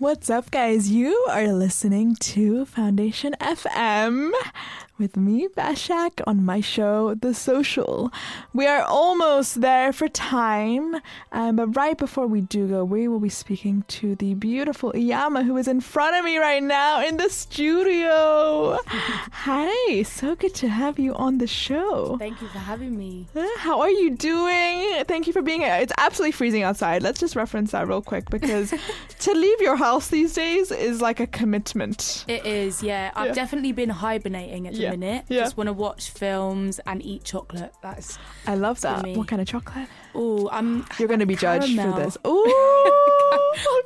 What's up, guys? You are listening to Foundation FM with me, Bashak, on my show, The Social. We are almost there for time, um, but right before we do go, we will be speaking to the beautiful Iyama, who is in front of me right now in the studio. Hi, so good to have you on the show. Thank you for having me. Uh, How are you doing? Thank you for being here. It's absolutely freezing outside. Let's just reference that real quick because to leave your house these days is like a commitment. It is, yeah. I've Yeah. definitely been hibernating at the Yeah. Minute. Yeah. Just want to watch films and eat chocolate. That's I love that. me. What kind of chocolate? Oh, I'm. You're going to be judged for this. Ooh.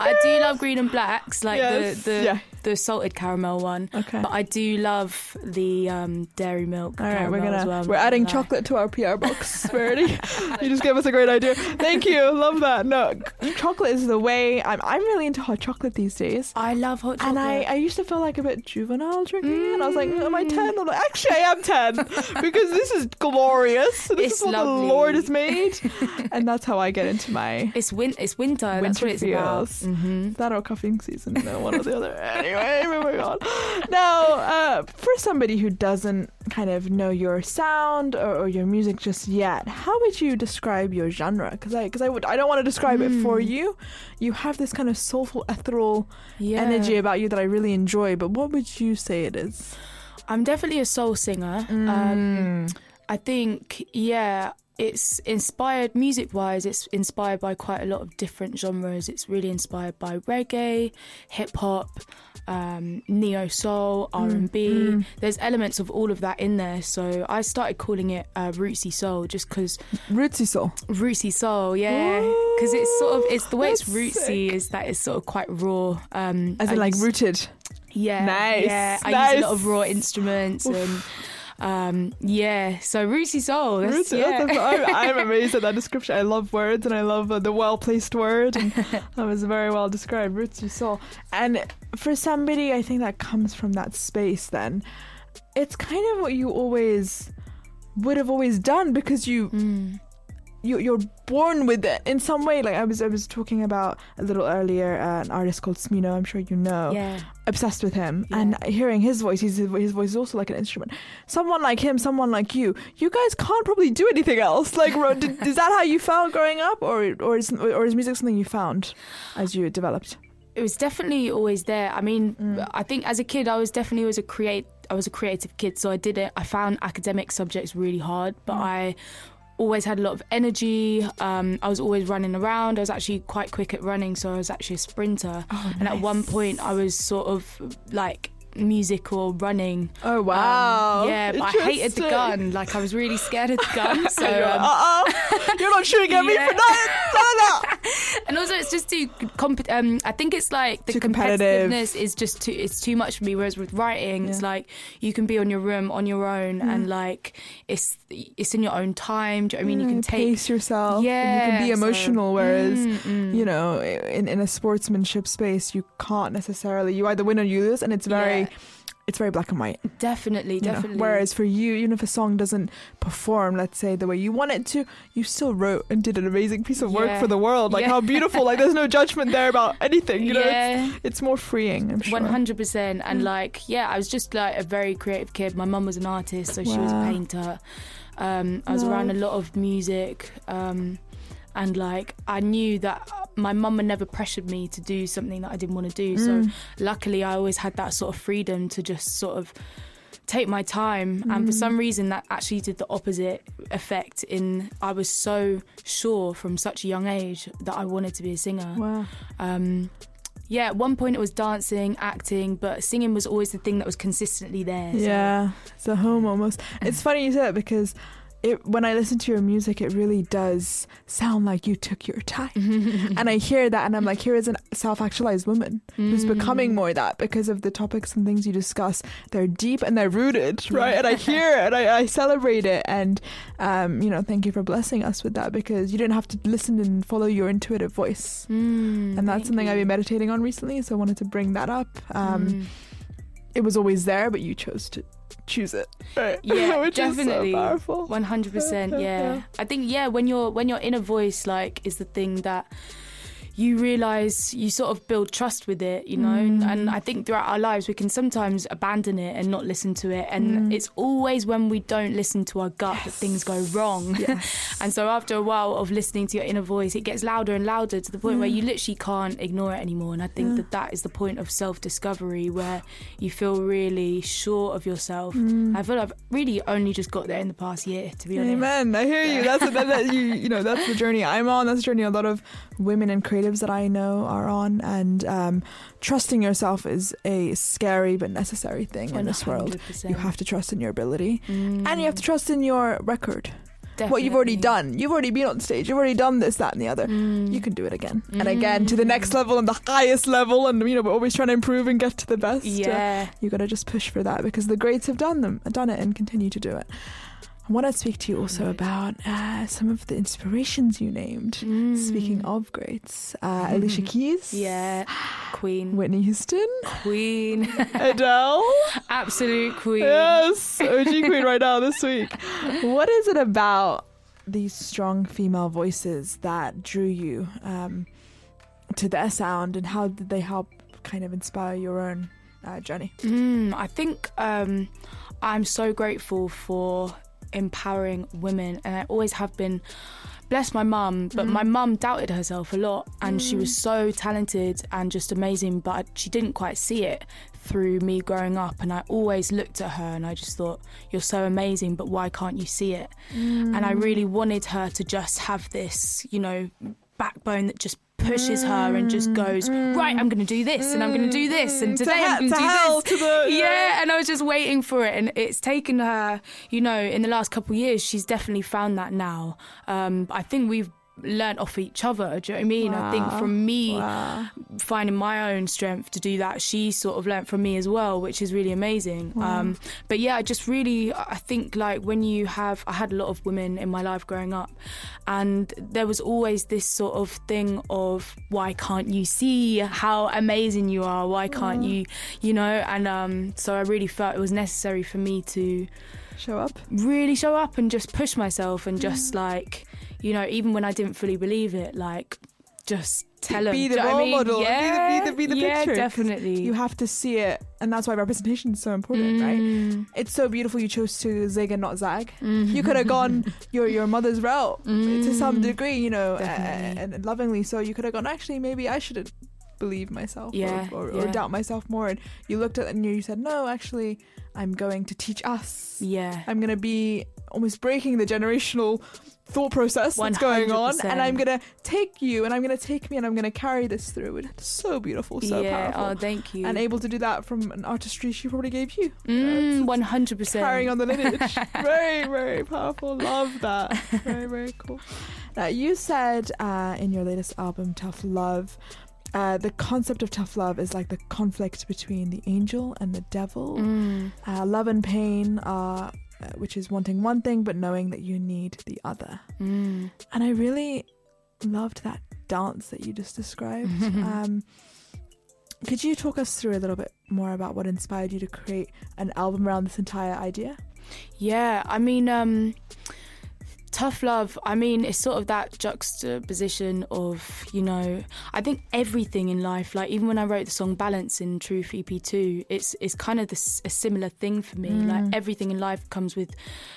I do love green and blacks, like Yes. the the, Yeah. the salted caramel one. Okay. But I do love the um, dairy milk. All right, we're caramel gonna as well, we're adding gonna chocolate to our PR box. Verity. you just gave us a great idea. Thank you. Love that. No, chocolate is the way. I'm I'm really into hot chocolate these days. I love hot chocolate. And I, I used to feel like a bit juvenile drinking it. And I was like, am I 10? I'm like, actually, I am 10 because this is glorious. This It's is what lovely. the Lord has made. and that's how I get into my it's win. It's winter. That's winter what it's feels. about. hmm that our cuffing season? No, one or the other. Anyway, moving on. Now, uh, for somebody who doesn't kind of know your sound or, or your music just yet, how would you describe your genre? Because I, because I would, I don't want to describe it for Hmm. you. You have this kind of soulful, ethereal Yeah. energy about you that I really enjoy. But what would you say it is? I'm definitely a soul singer. Mm. Um, I think, yeah, it's inspired music wise, it's inspired by quite a lot of different genres. It's really inspired by reggae, hip hop, um, neo soul, R and B. mm. There's elements of all of that in there. So I started calling it uh, rootsy soul just because Rootsy soul. rootsy soul, yeah, because it's sort of it's the way it's That's rootsy is that it's sort of quite raw. Um, As I in, like, use- rooted. yeah, Nice, Yeah, I nice. use a lot of raw instruments and um, yeah. So Rootsy Soul. That's, Rootsy. yeah. That's- I'm, I'm amazed at that description. I love words and I love uh, the well placed word. And that was very well described. Rootsy soul. And for somebody, I think that comes from that space, then it's kind of what you always would have always done because you Mm. You, you're born with it in some way. Like I was, I was talking about a little earlier, uh, an artist called Smino. I'm sure you know. Yeah. Obsessed with him, Yeah. and hearing his voice, his his voice is also like an instrument. Someone like him, someone like you, you guys can't probably do anything else. Like, did, is that how you felt growing up, or or is or is music something you found as you developed? It was definitely always there. I mean, Mm. I think as a kid, I was definitely always a create. I was a creative kid, so I did it. I found academic subjects really hard, but Mm. I always had a lot of energy. Um, I was always running around. I was actually quite quick at running, so I was actually a sprinter. Oh, And at one point, I was sort of like music or running. Oh Um, wow! yeah, but I hated the gun. Like I was really scared of the gun. So uh um, oh, you're not shooting at me Yeah. for that. And also it's just too comp- um I think it's like the Too competitive. competitiveness is just too it's too much for me whereas with writing it's like you can be on your room on your own and like it's it's in your own time do you know what I mean you can Yeah, take pace yourself. and you can be so- emotional. Whereas Mm, mm. you know, in in a sportsmanship space, you can't necessarily. You either win or you lose, and it's very, Yeah. It's very black and white. definitely you know. definitely Whereas for you, even if a song doesn't perform, let's say the way you want it to, you still wrote and did an amazing piece of work for the world. Like Yeah. how beautiful! Like there's no judgment there about anything. You know, it's, yeah it's more freeing. I'm sure. One hundred percent, and Mm. like, yeah, I was just like a very creative kid. My mum was an artist, so she was a painter. Um, I was around a lot of music, um, and like, I knew that my mum had never pressured me to do something that I didn't want to do. So, Mm. luckily, I always had that sort of freedom to just sort of take my time. And for Mm. some reason, that actually did the opposite effect. In I was so sure from such a young age that I wanted to be a singer. Wow. Um, yeah, at one point it was dancing, acting, but singing was always the thing that was consistently there. so- Yeah, it's a home almost. It's funny you say that because it when I listen to your music, it really does sound like you took your time. and I hear that, and I'm like, here is a self-actualized woman who's Mm. becoming more that because of the topics and things you discuss. They're deep and they're rooted, right? And I hear it, and I, I celebrate it, and um, you know, thank you for blessing us with that because you didn't have to listen and follow your intuitive voice. Mm, And that's something I've been meditating on recently, so I wanted to bring that up. Um, Mm. It was always there, but you chose to choose it. Right. Yeah, Which definitely. so powerful. One hundred percent, Yeah. yeah. I think yeah, when you're when your inner voice like is the thing that you realize you sort of build trust with it, you know. Mm. And I think throughout our lives we can sometimes abandon it and not listen to it, and Mm. it's always when we don't listen to our gut that things go wrong. Yes. And so after a while of listening to your inner voice, it gets louder and louder to the point where you literally can't ignore it anymore. And I think Yeah. that that is the point of self-discovery, where you feel really sure of yourself. Mm. I feel I've really only just got there in the past year, to be honest. Amen. I hear you. That's that, that you you know that's the journey I'm on. That's the journey a lot of women and creatives that I know are on. And um, trusting yourself is a scary but necessary thing in this world. You have to trust in your ability, Mm, and you have to trust in your record. What you've already done. You've already been on stage. You've already done this, that, and the other. Mm. You can do it again and again to the next level and the highest level. And you know we're always trying to improve and get to the best. Uh, Yeah. you got to just push for that because the greats have done them, done it, and continue to do it. I want to speak to you also about uh, some of the inspirations you named. Speaking Mm. of greats, uh, Alicia Keys, Yeah. Queen. Whitney Houston, Queen. Adele, Absolute queen. yes, OG Queen right now this week. What is it about these strong female voices that drew you um, to their sound, and how did they help kind of inspire your own uh, journey? Mm, I think um, I'm so grateful for empowering women, and I always have been. Bless my mum, but mm. my mum doubted herself a lot, and she was mm. so talented and just amazing, but she didn't quite see it through me growing up. And I always looked at her and I just thought, You're so amazing, but why can't you see it? And I mm. really wanted her to just have this, you know, backbone that just pushes her and just goes, Right, I'm going to do this, and I'm going to do this, and To today he- I'm going to to do hell, this. to the- yeah, and I was just waiting for it, and it's taken her, you know, in the last couple of years, she's definitely found that now. Um, I think we've learnt off each other. Do you know what I mean? I think from me Wow. finding my own strength to do that, she sort of learnt from me as well, which is really amazing. Um, but yeah, I just really, I think like when you have, I had a lot of women in my life growing up, and there was always this sort of thing of why can't you see how amazing you are? Why can't you, you know? And um, so I really felt it was necessary for me to Show up. really show up and just push myself and just like you know even when I didn't fully believe it like just tell them be the what I role mean? model. Be the- yeah be the- be the yeah picture, definitely You have to see it, and that's why representation is so important, right? Mm. It's so beautiful you chose to zig and not zag. Mhm. You could have gone your your mother's route to some Mm. degree, you know, Definitely. and lovingly. So you could have gone. Actually, maybe I shouldn't believe myself, or- Yeah, or, or, yeah. doubt myself more. And you looked at it and you said, no, actually, I'm going to teach us. yeah I'm going to be almost breaking the generational thought process that's going on, and I'm to take you, and I'm to take me, and I'm to carry this through. It's so beautiful, so yeah powerful. oh thank you and able to do that from an artistry she probably gave you. mm, 100% Carrying on the lineage. very, very powerful. Love that. Very, very cool. Now, you said uh, in your latest album, Tough Love, uh, the concept of tough love is like the conflict between the angel and the devil. Mm. Uh, love and pain are, which is wanting one thing but knowing that you need the other. Mm. And I really loved that dance that you just described. um, could you talk us through a little bit more about what inspired you to create an album around this entire idea? Yeah, I mean, um, tough love. I mean, it's sort of that juxtaposition of, you know, I think everything in life, like even when I wrote the song Balance in Truth EP2, it's it's kind of this, a similar thing for me. Like everything in life comes with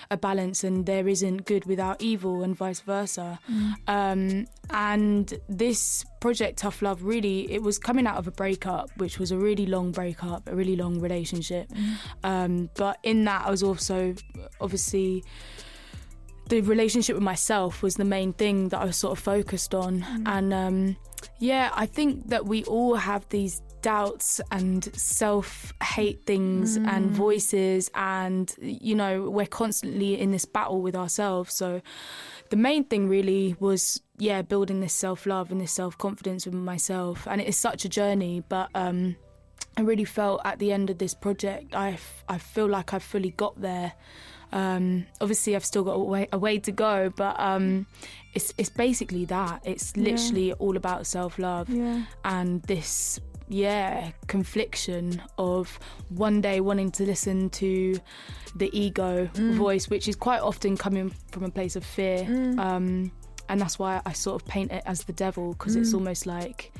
a balance, and there isn't good without evil, and vice versa. Um, and this project, Tough Love, really, it was coming out of a breakup, which was a really long breakup, a really long relationship. Um, but in that, I was also obviously the relationship with myself was the main thing that I was sort of focused on. And um, yeah, I think that we all have these doubts and self hate things and voices, and you know, we're constantly in this battle with ourselves. So the main thing really was yeah building this self-love and this self-confidence with myself and it is such a journey but um i really felt at the end of this project i, f- I feel like i've fully got there um obviously i've still got a way, a way to go but um it's it's basically that it's Yeah. literally all about self-love Yeah. and this yeah confliction of one day wanting to listen to the ego Mm. voice which is quite often coming from a place of fear um and that's why I sort of paint it as the devil because it's Mm. almost like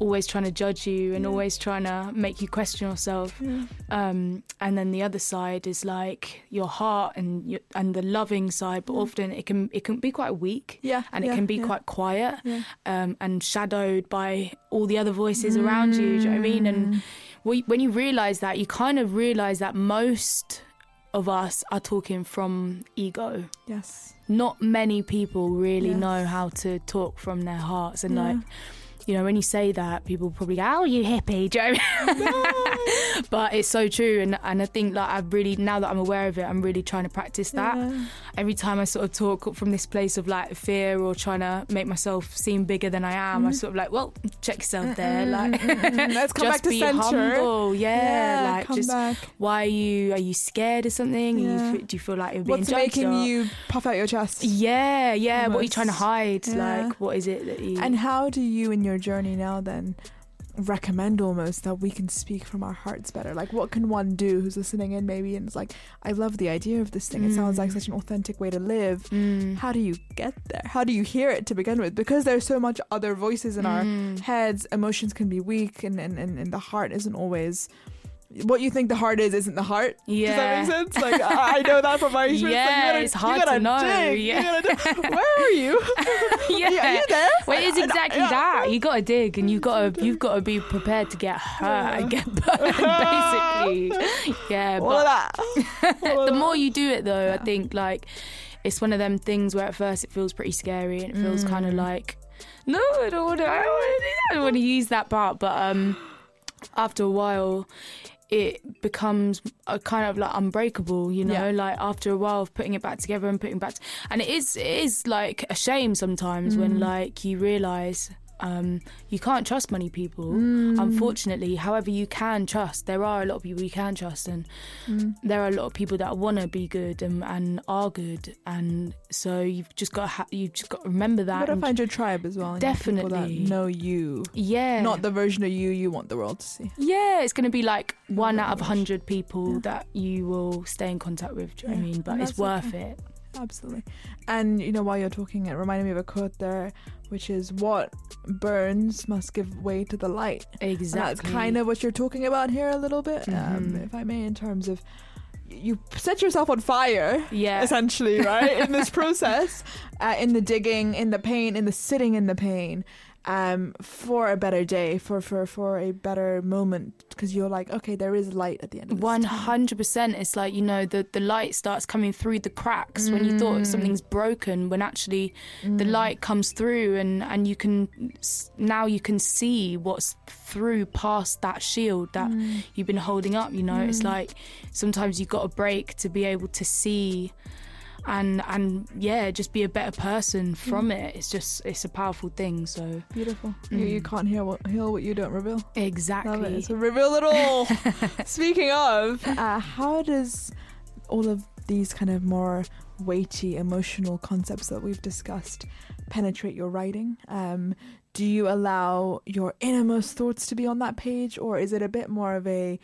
always trying to judge you and Yeah. always trying to make you question yourself. Yeah. Um, and then the other side is like your heart and your, and the loving side, but Mm. often it can it can be quite weak Yeah. and it yeah, can be quite quiet um, and shadowed by all the other voices around you. Do you know what I mean? And Mm. when when you realize that, you kind of realize that most of us are talking from ego. yes. Not many people really Yes. know how to talk from their hearts, and like. You know, when you say that, people probably go, "Oh, you hippie," Joe." you know what I mean? but it's so true, and and I think like I've really now that I'm aware of it, I'm really trying to practice that Yeah. Every time I sort of talk from this place of like fear or trying to make myself seem bigger than I am, I Mhm. sort of like, well, check yourself there. Mm, Like, mm, mm, mm. Let's come back to be center. humble. Yeah, like come just back. why are you? Are you scared of something? Yeah. you, do you feel like you're being What's judged? making or- you puff out your chest? Yeah, yeah. What are you trying to hide? Yeah. Like, what is it that you? And how do you, in your journey now, then recommend almost that we can speak from our hearts better? Like, what can one do who's listening in maybe and it's like, I love the idea of this thing. It sounds like Mm. such an authentic way to live. Mm. How do you get there? How do you hear it to begin with? Because there's so much other voices in our Mm. heads, emotions can be weak, and, and, and, and the heart isn't always. What you think the heart is isn't the heart. Yeah. Does that make sense? Like I know that from my experience. Yeah, like, gotta, it's hard to know, Dig. yeah. Gotta. Where are you? yeah. Are you- Are you there? Well, it is I- I- exactly yeah. that. You got to dig, and you got to you've got to be prepared to get hurt and get burned, basically. Yeah, All but that. The more you do it, though, Yeah. I think like it's one of them things where at first it feels pretty scary and it feels kind of Mm. like, no, I don't want to, I don't want to do that. I don't want to use that part. But um, after a while, it becomes a kind of like unbreakable, you know. Yeah. Like after a while of putting it back together and putting back, and it is it is like a shame sometimes when Mm. like you realize. Um, you can't trust many people, Mm. unfortunately. However, you can trust. There are a lot of people you can trust, and Mm. there are a lot of people that want to be good and, and are good, and so you've just got to ha- you've just got to remember You that. gotta find your tribe as well. that Definitely. know you, yeah, not the version of you you want the world to see. yeah. It's going to be like one out of a hundred people Yeah. that you will stay in contact with. Do you know what I mean? But it's worth okay. it. Absolutely. And you know, while you're talking, it reminded me of a quote there, which is "What burns must give way to the light." And Exactly. that's kind of what you're talking about here a little bit, um, Mhm. if I may, in terms of you set yourself on fire. yeah. essentially, right? in this process, uh, in the digging, in the pain, in the sitting in the pain, um, for a better day, for for for a better moment, because you're like, okay, there is light at the end. of this hundred percent. It's like you know the the light starts coming through the cracks when you Mm. thought something's broken. When actually the Mm. light comes through and and you can now you can see what's through past that shield that Mm. you've been holding up you know it's Mm. like sometimes you've got a break to be able to see and and yeah just be a better person from it it's just it's a powerful thing so Beautiful. You, you Mm. can't hear what heal what you don't reveal. Love it. exactly So reveal it all. Speaking of, uh, how does all of these kind of more weighty emotional concepts that we've discussed penetrate your writing? Um, do you allow your innermost thoughts to be on that page, or is it a bit more of a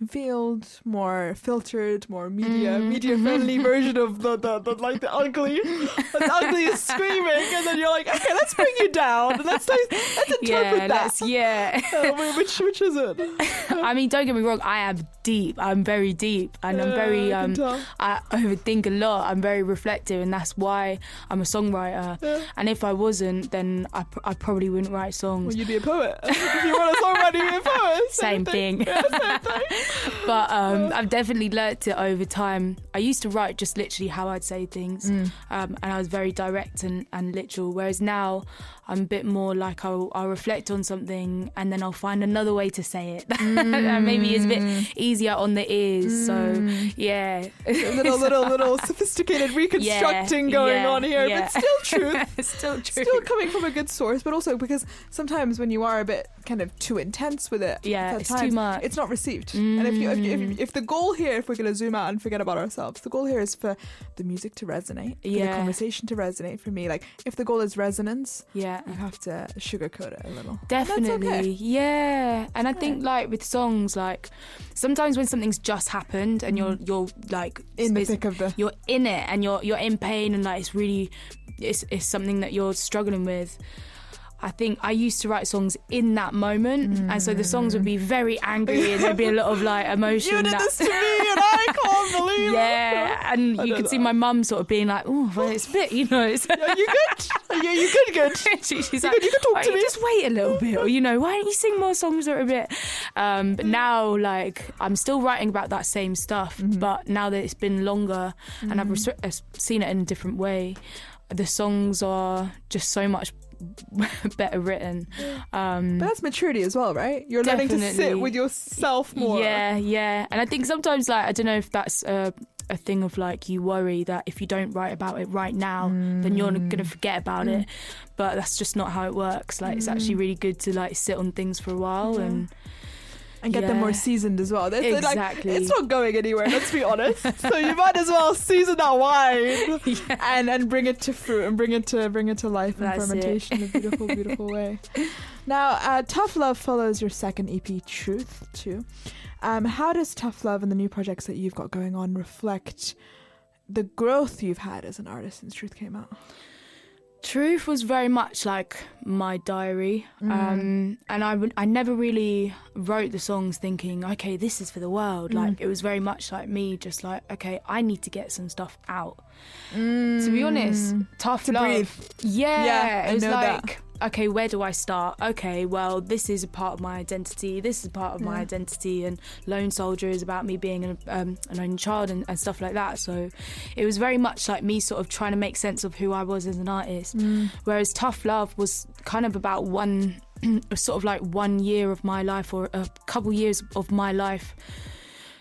veiled, more filtered, more media Mm. media friendly version of the, the, the like the ugly, the ugly is screaming, and then you're like, okay, let's bring you down, and let's like, let's interpret yeah that. that's yeah Uh, which which is it? i mean don't get me wrong i am deep i'm very deep and i'm very Yeah, I can um tell. I overthink a lot. I'm very reflective, and that's why I'm a songwriter. Yeah. And if I wasn't, then I, pr- I probably wouldn't write songs. Well, you'd be a poet. if you want a songwriter, you'd be a poet. Same thing. Yeah, same thing. but um, I've definitely learnt it over time. I used to write just literally how I'd say things, Mm. um, and I was very direct and, and literal. Whereas now, I'm a bit more like I'll, I'll reflect on something and then I'll find another way to say it. and maybe it's a bit easier on the ears. So Mm. yeah, a little, little, little sophisticated reconstructing Yeah, going yeah, on here, yeah. but still truth. still true. Still coming from a good source, but also because sometimes when you are a bit kind of too intense with it, Yeah, it's too much. It's not received. And if you, if, you, if, Mm. you- if the goal here, if we're going to zoom out and forget about ourselves, the goal here is for the music to resonate, for the conversation to resonate. For me, like if the goal is resonance, yeah. you have to sugarcoat it a little. And Definitely, okay. yeah. And I think like with songs, like sometimes when something's just happened and you're Mhm. you're like in the thick of the you're in it and you're you're in pain and like it's really it's, it's something that you're struggling with. I think I used to write songs in that moment, mm. and so the songs would be very angry and there'd be a lot of like emotion. You did that... this to me, and I can't believe yeah, it. and you could see my mum sort of being like, "Oh, well, it's a bit, you know." It's... Are you good? Yeah, you good? Good. she, she's you like, "You can talk to me. Just wait a little bit, or you know, why don't you sing more songs that are a bit?" Um, but now, like, I'm still writing about that same stuff, mm-hmm. but now that it's been longer mm-hmm. and I've res- uh, seen it in a different way, the songs are just so much better written. Um, but that's maturity as well, right? You're definitely. learning to sit with yourself more. Yeah, yeah. And I think sometimes, like, I don't know if that's a, a thing of like you worry that if you don't write about it right now, mm. then you're gonna forget about mm. it. But that's just not how it works. Like, mm. it's actually mm. really good to like sit on things for a while yeah. and and get yeah. them more seasoned as well. It's exactly. Like, it's not going anywhere. Let's be honest. so you might as well season that wine yeah. and and bring it to fruit and bring it to bring it to life and fermentation in a beautiful, beautiful way. Now, uh, Tough Love follows your second EP, Truth, too. Um, how does Tough Love and the new projects that you've got going on reflect the growth you've had as an artist since Truth came out? Truth was very much like my diary, mm. um, and I, I never really wrote the songs thinking, okay, this is for the world. Mm. Like it was very much like me, just like, okay, I need to get some stuff out. Mm. To be honest, tough to love. breathe. Yeah, yeah it was like. That okay, where do I start? Okay, well, this is a part of my identity. This is part of yeah. my identity, and Lone Soldier is about me being an, um, an only child and, and, stuff like that. So it was very much like me sort of trying to make sense of who I was as an artist. Mm. Whereas Tough Love was kind of about one, sort of like one year of my life or a couple years of my life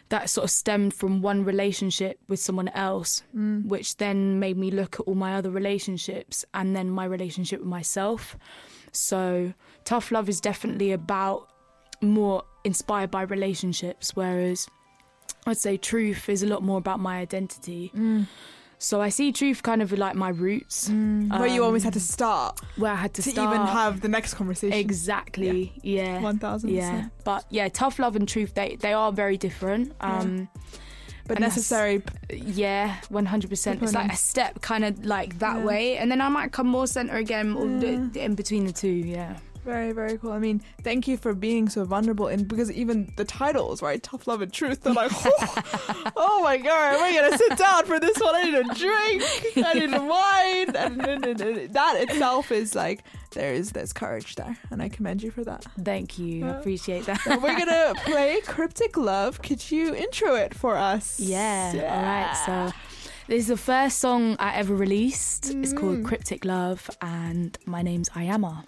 that sort of stemmed from one relationship with someone else, mm. which then made me look at all my other relationships and then my relationship with myself. So, Tough Love is definitely about more inspired by relationships, whereas I'd say Truth is a lot more about my identity. Mm. So I see truth kind of like my roots. Mm, where um, you always had to start. Where I had to, to start. even have the next conversation. Exactly. Yeah. yeah. 1000 Yeah. But yeah, tough love and truth, they, they are very different. Um, yeah. But necessary. Yeah, 100%. It's like a step kind of like that yeah. way. And then I might come more center again in between the two. Yeah. Very, very cool. I mean, thank you for being so vulnerable and because even the titles, right? Tough love and truth. They're like, oh, oh my god, we're gonna sit down for this one. I need a drink. I need wine. And, and, and, that itself is like there is there's courage there, and I commend you for that. Thank you. I appreciate that. we're gonna play Cryptic Love. Could you intro it for us? Yeah. yeah. All right. So. This is the first song I ever released. Mm. It's called mm. Cryptic Love, and my name's Iyama.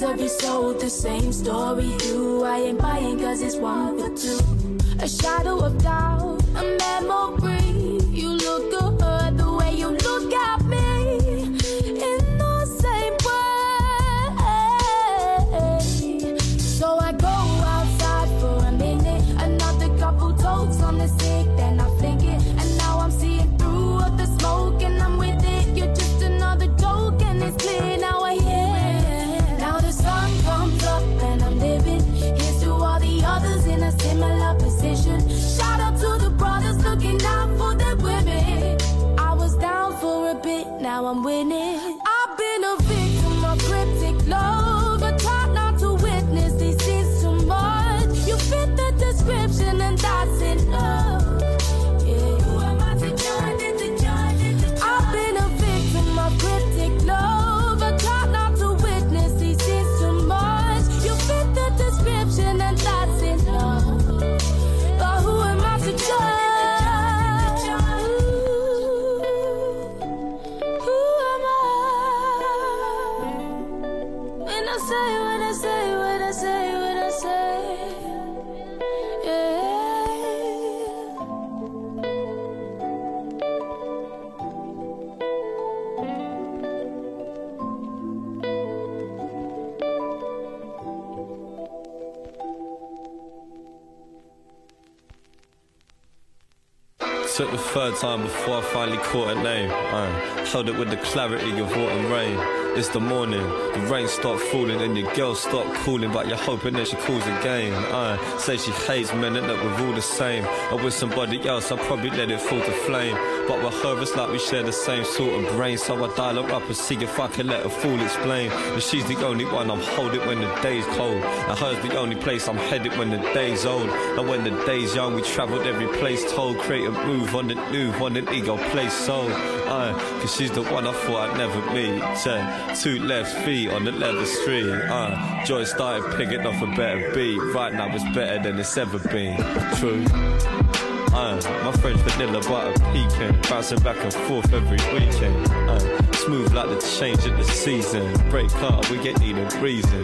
Have you sold the same story you I ain't buying cause it's one for two. A shadow of doubt, a memory. You look good the way you look at me. Third time before I finally caught a name. Uh, held it with the clarity of autumn rain. It's the morning, the rain stopped falling and your girl stopped calling, but you're hoping that she calls again. Uh, say she hates men and that we're all the same. Or with somebody else, I'll probably let it fall to flame. But with her, it's like we share the same sort of brain. So I dial her up and see if I can let her fool explain. And she's the only one I'm holding when the day's cold. And her's the only place I'm headed when the day's old. And when the day's young, we travelled every place told. Create a move on the new, on an ego place sold. Cause she's the one I thought I'd never meet. Check, two left feet on the leather street. Joy started picking off a better beat. Right now it's better than it's ever been. True. Uh, my French vanilla butter pecan, bouncing back and forth every weekend. Uh, smooth like the change of the season. Break car, we get need a reason.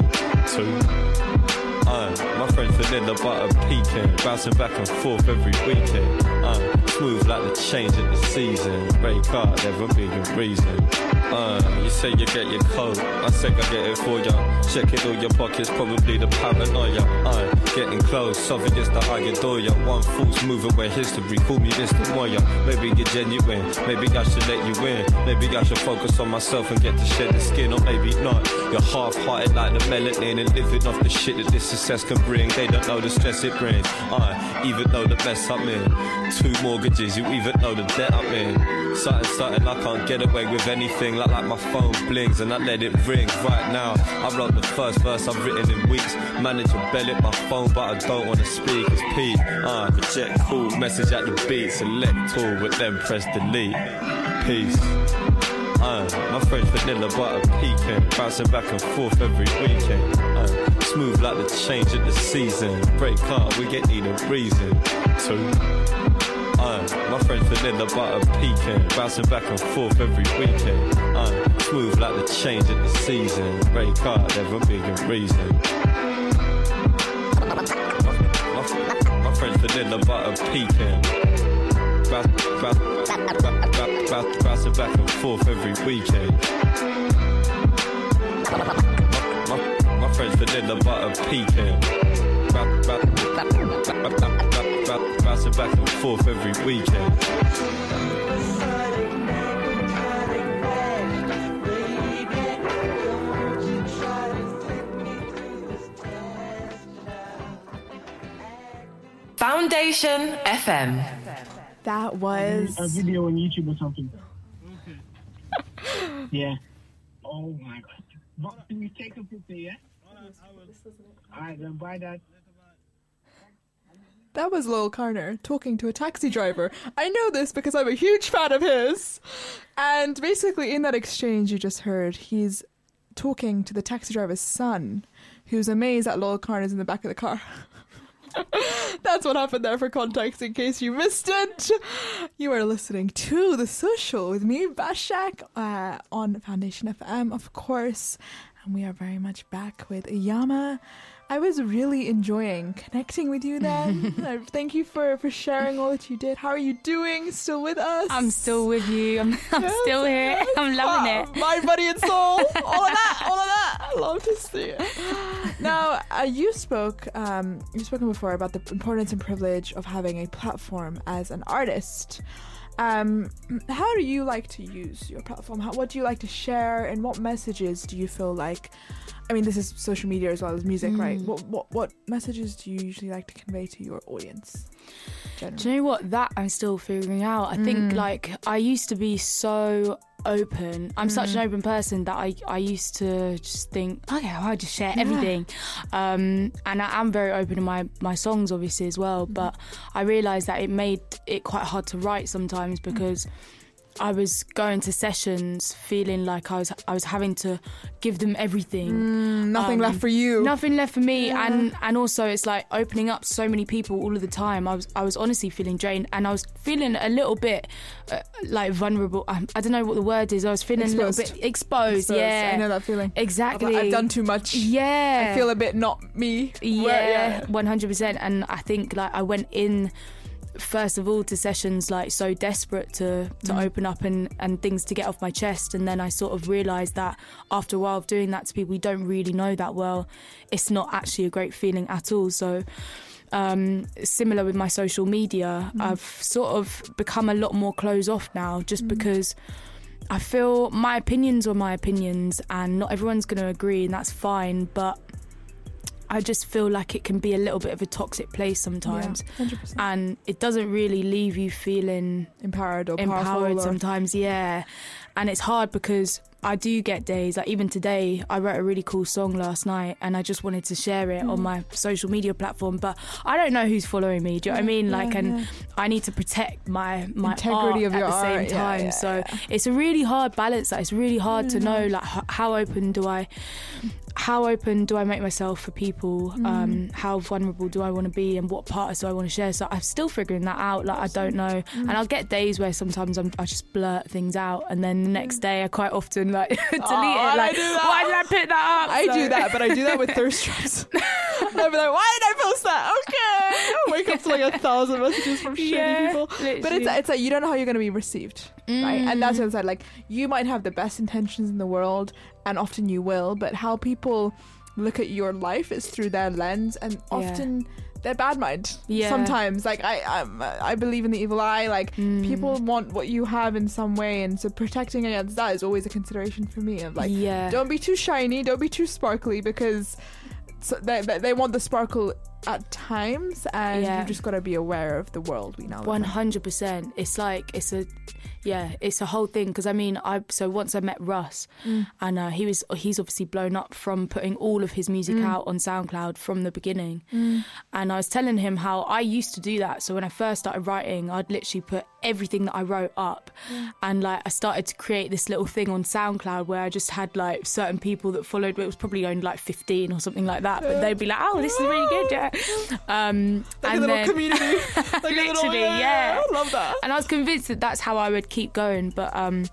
Two. Uh, my French vanilla butter pecan, bouncing back and forth every weekend. Uh, smooth like the change of the season. Break car, never be a reason. Uh, you say you get your coat, I say I get it for ya. Checking all your pockets, probably the paranoia. Uh, getting close, obvious that I adore ya. One fool's moving with history, call me Mr. Moya. Maybe you're genuine, maybe I should let you in. Maybe I should focus on myself and get to shed the skin, or maybe not. You're half-hearted like the melanin and living off the shit that this success can bring. They don't know the stress it brings. I even know the mess I'm in. Two mortgages, you even know the debt I'm in. Something, something, I can't get away with anything. Like, like my phone blings and I let it ring right now. I wrote the first verse I've written in weeks. Manage to bell it my phone, but I don't wanna speak. It's Pete. Uh, reject cool, message at the beat, select all, but then press delete. Peace. Uh, my French vanilla butter pecan, bouncing back and forth every weekend. Uh, smooth like the change of the season. Break car, we get need a reason. Two. Uh, my French vanilla butter pecan, bouncing back and forth every weekend. Uh, smooth like the change of the season. Break car, never be a reason. My, friends vanilla butter bounce, bouncing back and forth every weekend. My, my, my French vanilla butter pecan. Bouncing back and forth every weekend. Foundation FM. That was a video on YouTube or something. yeah. Oh my god. But can you take a picture, yeah? Alright, then buy that. That was Loyle Carner talking to a taxi driver. I know this because I'm a huge fan of his. And basically, in that exchange you just heard, he's talking to the taxi driver's son, who's amazed that Loyle Carner's in the back of the car. That's what happened there for context in case you missed it. You are listening to The Social with me, Bashak, uh, on Foundation FM, of course. And we are very much back with Yama. I was really enjoying connecting with you then. Uh, Thank you for, for sharing all that you did. How are you doing? Still with us? I'm still with you. I'm, I'm Yes, still here. yes. I'm loving Ah, it. Mind, body, and soul. all of that. All of that. I love to see it. Now, uh, you spoke. Um, you've spoken before about the importance and privilege of having a platform as an artist. Um, how do you like to use your platform? How, what do you like to share, and what messages do you feel like? I mean, this is social media as well as music, right? Mm. What what what messages do you usually like to convey to your audience? Generally? Do you know what? That I'm still figuring out. I think Mm. like I used to be so open. I'm such Mm. an open person that I I used to just think, okay, well, I just share Yeah. everything. Um, and I am very open in my my songs, obviously as well. Mm-hmm. But I realised that it made it quite hard to write sometimes Mm. I was going to sessions feeling like I was I was having to give them everything. Mm, nothing Um, left for you. Nothing left for me, Yeah. and and also it's like opening up so many people all of the time. I was I was honestly feeling drained, and I was feeling a little bit uh, like vulnerable. I, I don't know what the word is. I was feeling a little bit exposed. Exposed. Yeah, I know that feeling. exactly. I've done too much. Yeah, I feel a bit not me. yeah, one hundred percent. And I think like I went in first of all to sessions like so desperate to to Mm. open up and and things to get off my chest and then I sort of realized that after a while of doing that to people we don't really know that well it's not actually a great feeling at all so um, similar with my social media, Mm. I've sort of become a lot more closed off now just because I feel my opinions are my opinions and not everyone's going to agree, and that's fine. But I just feel like it can be a little bit of a toxic place sometimes, Yeah, 100%. and it doesn't really leave you feeling empowered or empowered. Or, sometimes yeah and it's hard because i do get days like even today i wrote a really cool song last night and i just wanted to share it Mm. on my social media platform but i don't know who's following me do you know what i mean Yeah, like and yeah. i need to protect my my Integrity of your at the same art, time yeah, so yeah. it's a really hard balance that it's really hard to know like h- how open do i how open do I make myself for people? Mm. Um, how vulnerable do I want to be, and what parts do I want to share? So I'm still figuring that out. Like I don't know, Mm. and I'll get days where sometimes I'm, I just blurt things out, and then the next day I quite often like delete Mm. Oh, it. Like, why did I put that up? I So- do that, but I do that with thirst traps. I'll be like, why did I post that? Okay. I'll wake up to like a thousand messages from shitty Yeah, people. But it's it's like you don't know how you're gonna be received. Right? And that's Mm. what I said. Like you might have the best intentions in the world and often you will, but how people look at your life is through their lens and Yeah. They're bad mind. Yeah. Sometimes. Like I I'm, I believe in the evil eye. Like Mm. people want what you have in some way and so protecting against that is always a consideration for me of like yeah, don't be too shiny don't be too sparkly because so they, they, they want the sparkle at times and Yeah. you just got to be aware of the world we now live in. hundred percent. It's like it's a, yeah, it's a whole thing. Because I mean, I so once I met Russ, Mm. and uh, he was he's obviously blown up from putting all of his music Mm. out on SoundCloud from the beginning. And I was telling him how I used to do that. So when I first started writing, I'd literally put everything that I wrote up, and like I started to create this little thing on SoundCloud where I just had like certain people that followed. It was probably only like fifteen or something like that, but they'd be like, "Oh, this is really good, yeah." Um, like a and little then, community like a little, Literally, yeah, yeah. I love that and I was convinced that that's how I would keep going. But um,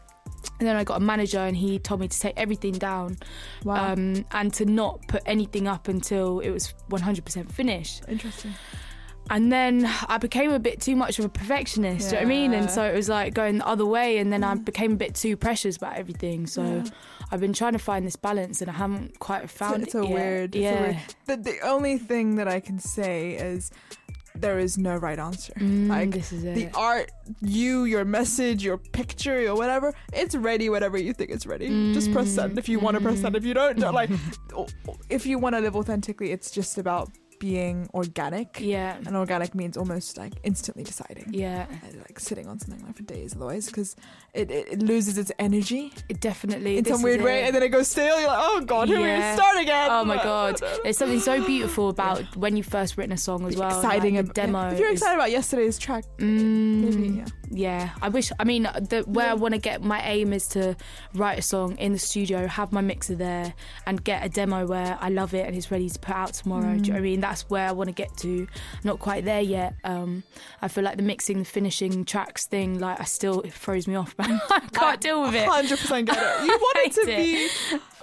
and then I got a manager, and he told me to take everything down, wow um, and to not put anything up until it was 100% finished. interesting And then I became a bit too much of a perfectionist. Do you know what I mean? And so it was like going the other way, and then I became a bit too precious about everything. So Yeah. I've been trying to find this balance, and I haven't quite found it's it a yet. weird it's yeah. a weird the, the only thing that I can say is there is no right answer. Mm, like this is it. the art you your message your picture or whatever it's ready whatever you think it's ready. Just press send if you want to press send if you don't, don't like o- if you want to live authentically it's just about being organic. Yeah, and organic means almost like instantly deciding. Yeah, like sitting on something like for days otherwise because it, it, loses its energy it definitely. in some weird way it. and then it goes stale you're like oh god here we Yeah. start again Oh my god, there's something so beautiful about when you've first written a song as well. exciting like the demo. if you're excited about yesterday's track Mm, maybe yeah yeah, I wish. I mean, the where I want to get my aim is to write a song in the studio, have my mixer there, and get a demo where I love it and it's ready to put out tomorrow. Do you know what I mean? That's where I want to get to. Not quite there yet. Um, I feel like the mixing, the finishing tracks thing, like I still it throws me off. I can't deal with it. 100% get it you wanted to be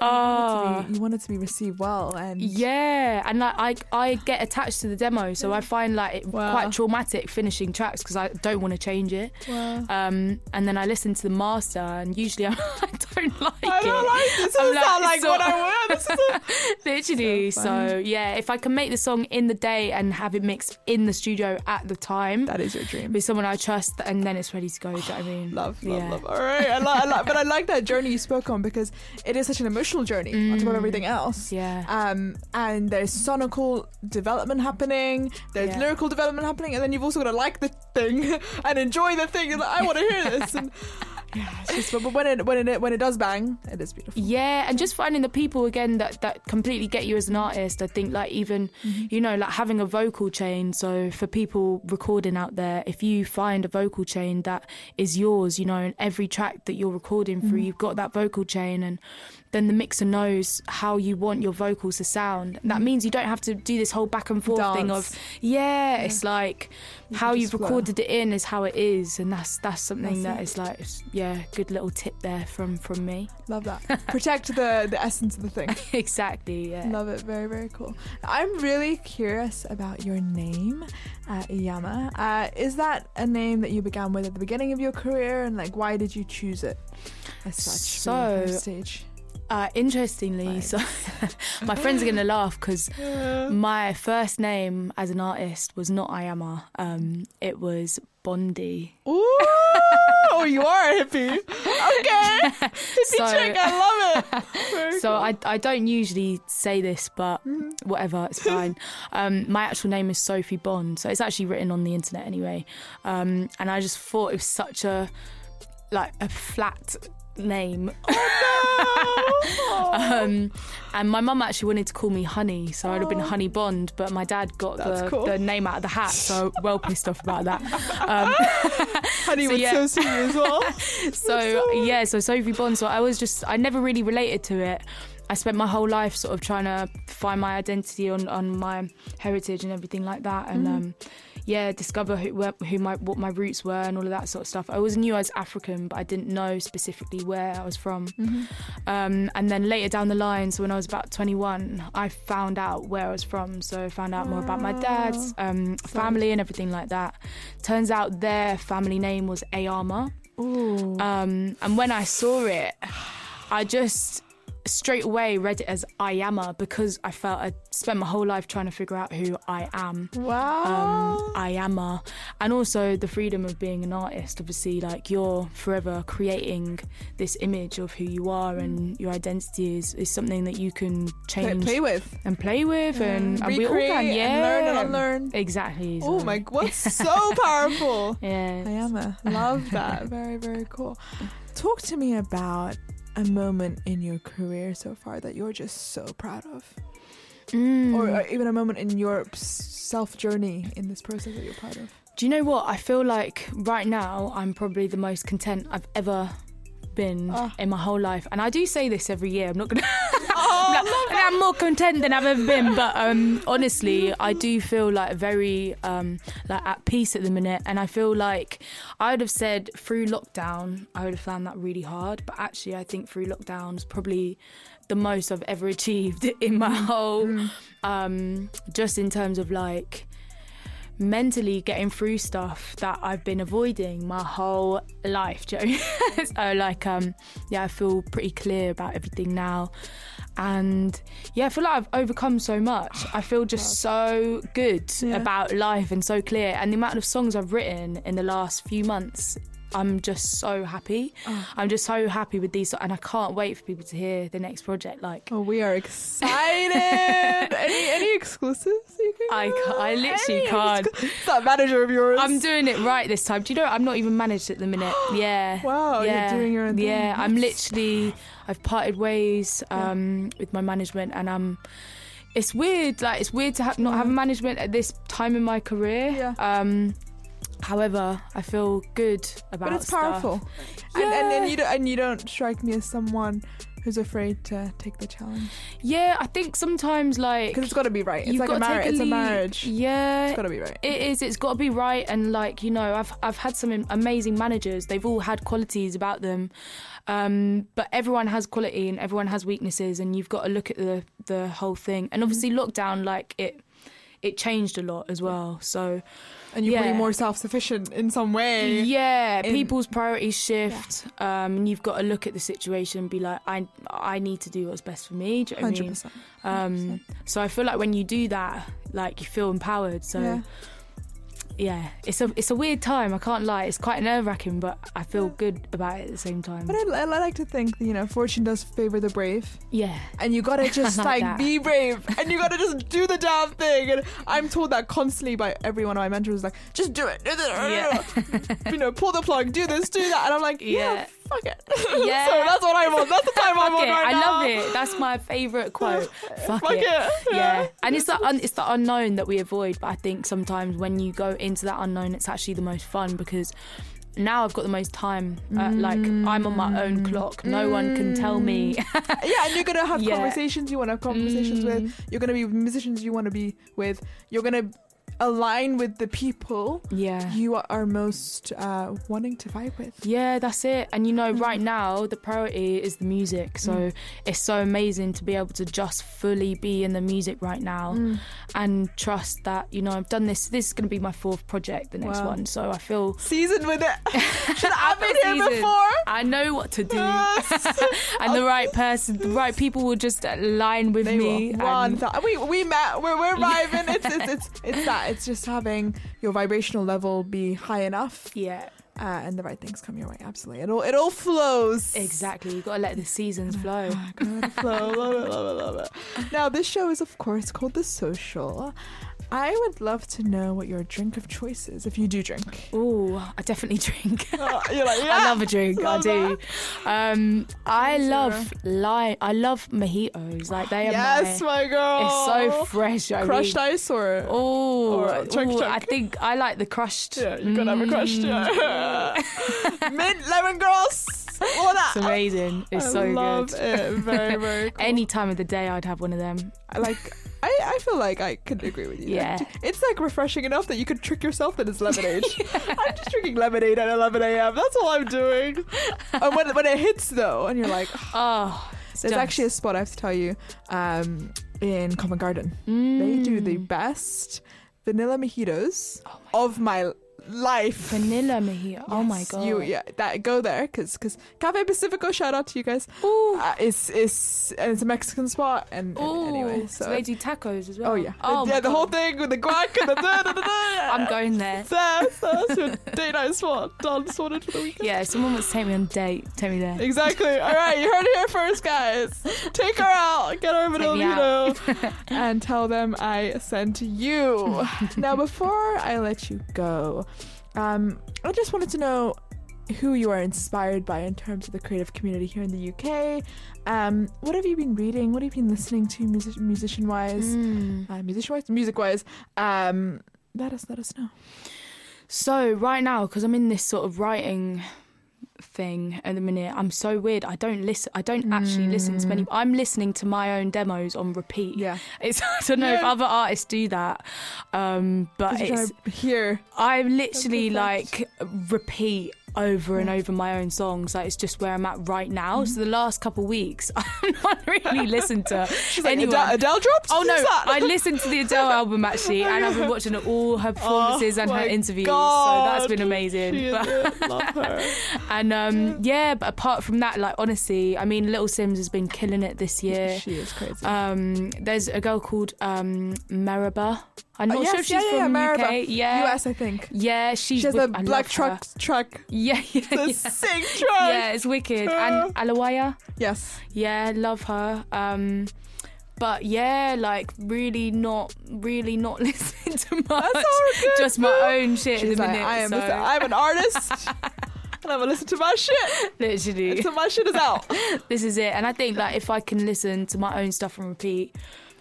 Oh. you want it to be received well and Yeah, and like I, I get attached to the demo, so I find like it Wow. quite traumatic finishing tracks because I don't want to change it. Wow. Um, and then I listen to the master, and usually I'm, I don't like I don't like this. I'm like, like so- what I want. This is a- Literally, So so, yeah, if I can make the song in the day and have it mixed in the studio at the time that is your dream. with someone I trust, and then it's ready to go. Do you know what I mean? Love, love, Yeah. Love. All right, I like, I like, but I like that journey you spoke on because it is such an emotional journey on top of Mm. everything else. Yeah. Um, and there's sonical development happening, there's Yeah. lyrical development happening, and then you've also got to like the thing and enjoy the thing. And I want to hear this. And Yeah, just, but, when it when it when it does bang, it is beautiful. Yeah, and just finding the people again that that completely get you as an artist. I think like even mm-hmm. you know like having a vocal chain. So for people recording out there, if you find a vocal chain that is yours, you know, in every track that you're recording through, mm-hmm. you've got that vocal chain and then the mixer knows how you want your vocals to sound. And that means you don't have to do this whole back and forth thing of yeah, it's like You how you've flow. recorded it in is how it is, and that's that's something That's that it. is like yeah, good little tip there from from me. Love that. Protect the the essence of the thing. exactly. Yeah. Love it. Very, very cool. I'm really curious about your name, uh, Iyama. Uh, is that a name that you began with at the beginning of your career? And like, why did you choose it as such So- stage? Uh, interestingly, so my friends are gonna laugh because my first name as an artist was not Iyama. Um, it was Bondi. Ooh, oh, you are a hippie. Okay. Hippie So- chick, I love it. Very So cool. I, I don't usually say this, but whatever, it's fine. Um, my actual name is Sophie Bond, so it's actually written on the internet anyway. Um, and I just thought it was such a like a flat name. um, and my mum actually wanted to call me Honey, so I'd have been Honey Bond, but my dad got the, cool. the name out of the hat, so well pissed off about that. Um, Honey so would yeah. so see you as well. so yeah, so Sophie Bond. So I was just, I never really related to it. I spent my whole life sort of trying to find my identity on, on my heritage and everything like that, and um, yeah, discover who, who my what my roots were and all of that sort of stuff. I always knew I was African, but I didn't know specifically where I was from. Um, and then later down the line, so when I was about 21, I found out where I was from. So I found out more about my dad's um, family and everything like that. Turns out their family name was Iyama. Ooh. Um, and when I saw it, I just straight away read it as Ayama because I felt I'd spent my whole life trying to figure out who I am. Wow. Um, Iyama. And also the freedom of being an artist. Obviously, like you're forever creating this image of who you are and your identity is, is something that you can change play with. and play with and, and we all can, yeah. and learn and unlearn. Exactly. Oh my, what's so powerful. Yeah. Iyama, love that. Very, very cool. Talk to me about a moment in your career so far that you're just so proud of, Mm. or, or even a moment in your self journey in this process that you're proud of. Do you know what? I feel like right now I'm probably the most content I've ever been Ah. in my whole life. And I do say this every year. I'm not gonna Oh, I'm, I'm more content than I've ever been. But um, honestly, I do feel like very um, like at peace at the minute. And I feel like I would have said through lockdown, I would have found that really hard. But actually, I think through lockdown is probably the most I've ever achieved in my whole, um, just in terms of like mentally getting through stuff that I've been avoiding my whole life. Do you know what I mean? so like um yeah, I feel pretty clear about everything now. And yeah, I feel like I've overcome so much. I feel just so good Yeah. about life and so clear. And the amount of songs I've written in the last few months, I'm just so happy. I'm just so happy with these, and I can't wait for people to hear the next project. Like, Oh, we are excited. any any exclusives you can? I give? ca- I literally Any can't. that manager of yours. I'm doing it right this time. Do you know I'm not even managed at the minute? Yeah. Wow, you're doing your own thing. Yeah, I'm literally I've parted ways um, with my management and I'm it's weird like it's weird to have not have a management at this time in my career. Yeah. Um however, I feel good about it. but it's stuff. powerful. And, and, and Yeah. you don't and you don't strike me as someone who's afraid to take the challenge Yeah, I think sometimes like because it's got to be right. It's like a marriage. take It's a marriage. Yeah. It's got to be right. It is. It's got to be right, and like you know, I've I've had some amazing managers. They've all had qualities about them, um, but everyone has quality and everyone has weaknesses, and you've got to look at the the whole thing. And obviously, lockdown like it it changed a lot as well. So and you're yeah. pretty more self-sufficient in some way. yeah, in- people's priorities shift, um, and you've got to look at the situation and be like, I I need to do what's best for me. Do you know what I Hundred mean? percent. Um, so I feel like when you do that, like you feel empowered. So Yeah. Yeah, it's a it's a weird time. I can't lie. It's quite nerve wracking, but I feel good about it at the same time. But I, I like to think that, you know fortune does favor the brave, yeah, and you gotta just like like be brave, and you gotta just do the damn thing. And I'm told that constantly by every one of my mentors, like just do it, do it, Yeah. you know, pull the plug, do this, do that, and I'm like, yeah, Yeah. Fuck it. Yeah. so that's what I'm on. That's the time I'm on it. right I now. love it. That's my favorite quote. Fuck, Fuck it. it. Yeah. And it's the un- it's the unknown that we avoid. But I think sometimes when you go into that unknown, it's actually the most fun because now I've got the most time. Uh, like I'm on my own clock. No one can tell me. Yeah, and you're gonna have Yeah. conversations you want to have conversations Mm. with. You're gonna be with musicians you want to be with. You're gonna align with the people yeah. you are most uh, wanting to vibe with. Yeah, that's it. And you know, Mm. right now the priority is the music. So it's so amazing to be able to just fully be in the music right now Mm. and trust that, you know, I've done this. This is going to be my fourth project, the next Wow. one. So I feel Seasoned with it. Should I've been here Seasoned. before. I know what to do. Yes. and the right person, the right people will just align with They me. One and- thou- we we met. We're we're vibing. It's, it's it's it's that. It's just having your vibrational level be high enough, yeah, uh, and the right things come your way. Absolutely, it all it all flows. exactly. You got to let the seasons flow. Flow. Love it, love it, love it. Now, this show is, of course, called The Social. I would love to know what your drink of choice is, if you do drink. Ooh, I definitely drink. Oh, you're like, yeah. I love a drink. Love I do. Um, I love lime. I love mojitos. Like they are Yes, my. my girl. It's so fresh. I Crushed mean. ice or. Oh, Or chunk, ooh, chunk. I think I like the crushed. Yeah, you gotta have a crushed. Yeah. Mint lemongrass. All that. It's amazing. It's I so love good. it. Very, very cool. Any time of the day, I'd have one of them. Like. I, I feel like I could agree with you. Yeah. It's like refreshing enough that you could trick yourself that it's lemonade. I'm just drinking lemonade at 11 a.m. That's all I'm doing. and when, when it hits though, and you're like, Oh, there's actually a spot I have to tell you um, in Covent Garden. They do the best vanilla mojitos of my life. vanilla mojito. Oh my god. You yeah, that go there because because Cafe Pacifico. Shout out to you guys. Ooh. Uh, it's it's and it's a Mexican spot and, and Ooh. anyway. so So they do tacos as well. oh yeah, Oh yeah, the whole thing with the guac and the da, da, da, da. I'm going there. That's that's your date night spot. Done sorted for the weekend. Yeah, someone wants to take me on a date. Take me there. Exactly. All right, you heard it here first, guys. Take her out, get her a vanilla mojito, and tell them I sent you. now, before I let you go, um, I just wanted to know who you are inspired by in terms of the creative community here in the UK. Um, what have you been reading? What have you been listening to, music- musician-wise, Mm. uh, musician-wise, music-wise? Um, let us let us know. So right now, because I'm in this sort of writing thing at the minute, I'm so weird. I don't listen. I don't actually listen to many. I'm listening to my own demos on repeat. Mm. Yeah, It's I don't know if other artists do that, um, but it's hear. I literally like repeat over and over my own songs. Like it's just where I'm at right now. So the last couple weeks, I've not really listened to She's like, anyone. Adele, Adele dropped? Oh no! I listened to the Adele album actually, and I've been watching all her performances and her Oh interviews. God. So that's been amazing. But- Love her. And um, yeah, but apart from that, like honestly, I mean, Little Simz has been killing it this year. She is crazy. Um, there's a girl called um. I'm not Oh, sure if she's yeah, from yeah, UK. Yeah, US, I think. yeah, she's She has a black truck. her. Truck. Yeah, yeah, yeah. sick truck. Yeah, it's wicked. And Alewya, Yes. yeah, love her. Um, but yeah, like really not, really not listening to much. That's all good. Just my own shit She's the like, minute. I am. so, I'm an artist, and I'm gonna listen to my shit literally, So my shit is out. this is it. And I think like if I can listen to my own stuff and repeat,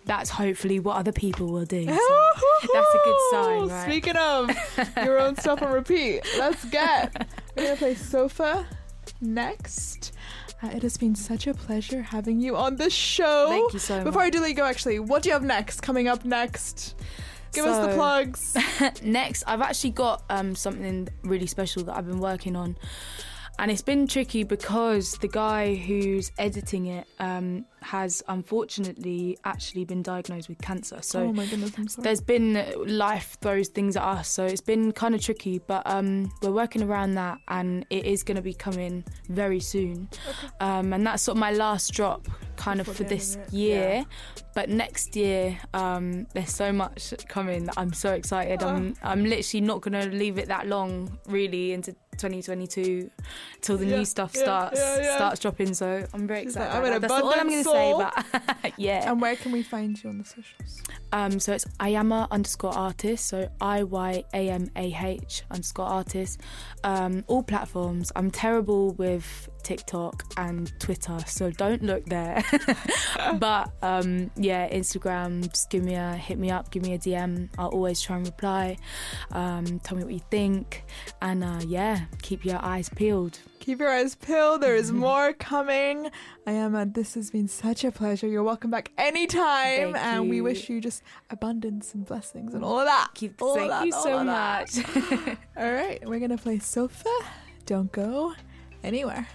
that's hopefully what other people will do. So. That's a good sign, right? Speaking of your own stuff on repeat, let's get. We're gonna play Sofa next. Uh, it has been such a pleasure having you on the show. Thank you so much. Before I do let you go, actually, what do you have next? Coming up next? Give us the plugs. Next, I've actually got um, something really special that I've been working on. And it's been tricky because the guy who's editing it um, has unfortunately actually been diagnosed with cancer. So oh my goodness, I'm sorry. there's been life throws things at us. So it's been kind of tricky, but um, we're working around that and it is going to be coming very soon. Um, and that's sort of my last drop kind of for this year. yeah. But next year, um, there's so much coming. I'm so excited. I'm Ah. I'm literally not gonna leave it that long, really, into 2022 till the Yeah, new stuff yeah, starts yeah, starts dropping. So I'm very She's excited. like, I'm that. That's all I'm gonna say. But yeah. And where can we find you on the socials? Um, so it's Iyama underscore artist, so I Y A M A H underscore artist. Um, all platforms. I'm terrible with TikTok and Twitter, so don't look there. but um, yeah, Instagram, just give me a hit me up, give me a DM. I'll always try and reply. Um, tell me what you think, and uh, yeah, keep your eyes peeled. Keep your eyes peeled. There is more coming. I am. Uh, this has been such a pleasure. You're welcome back anytime, Thank and we wish you just abundance and blessings and all of that. Keep, All thank that, you all so that. much. All right, we're gonna play Sofa. Don't go anywhere.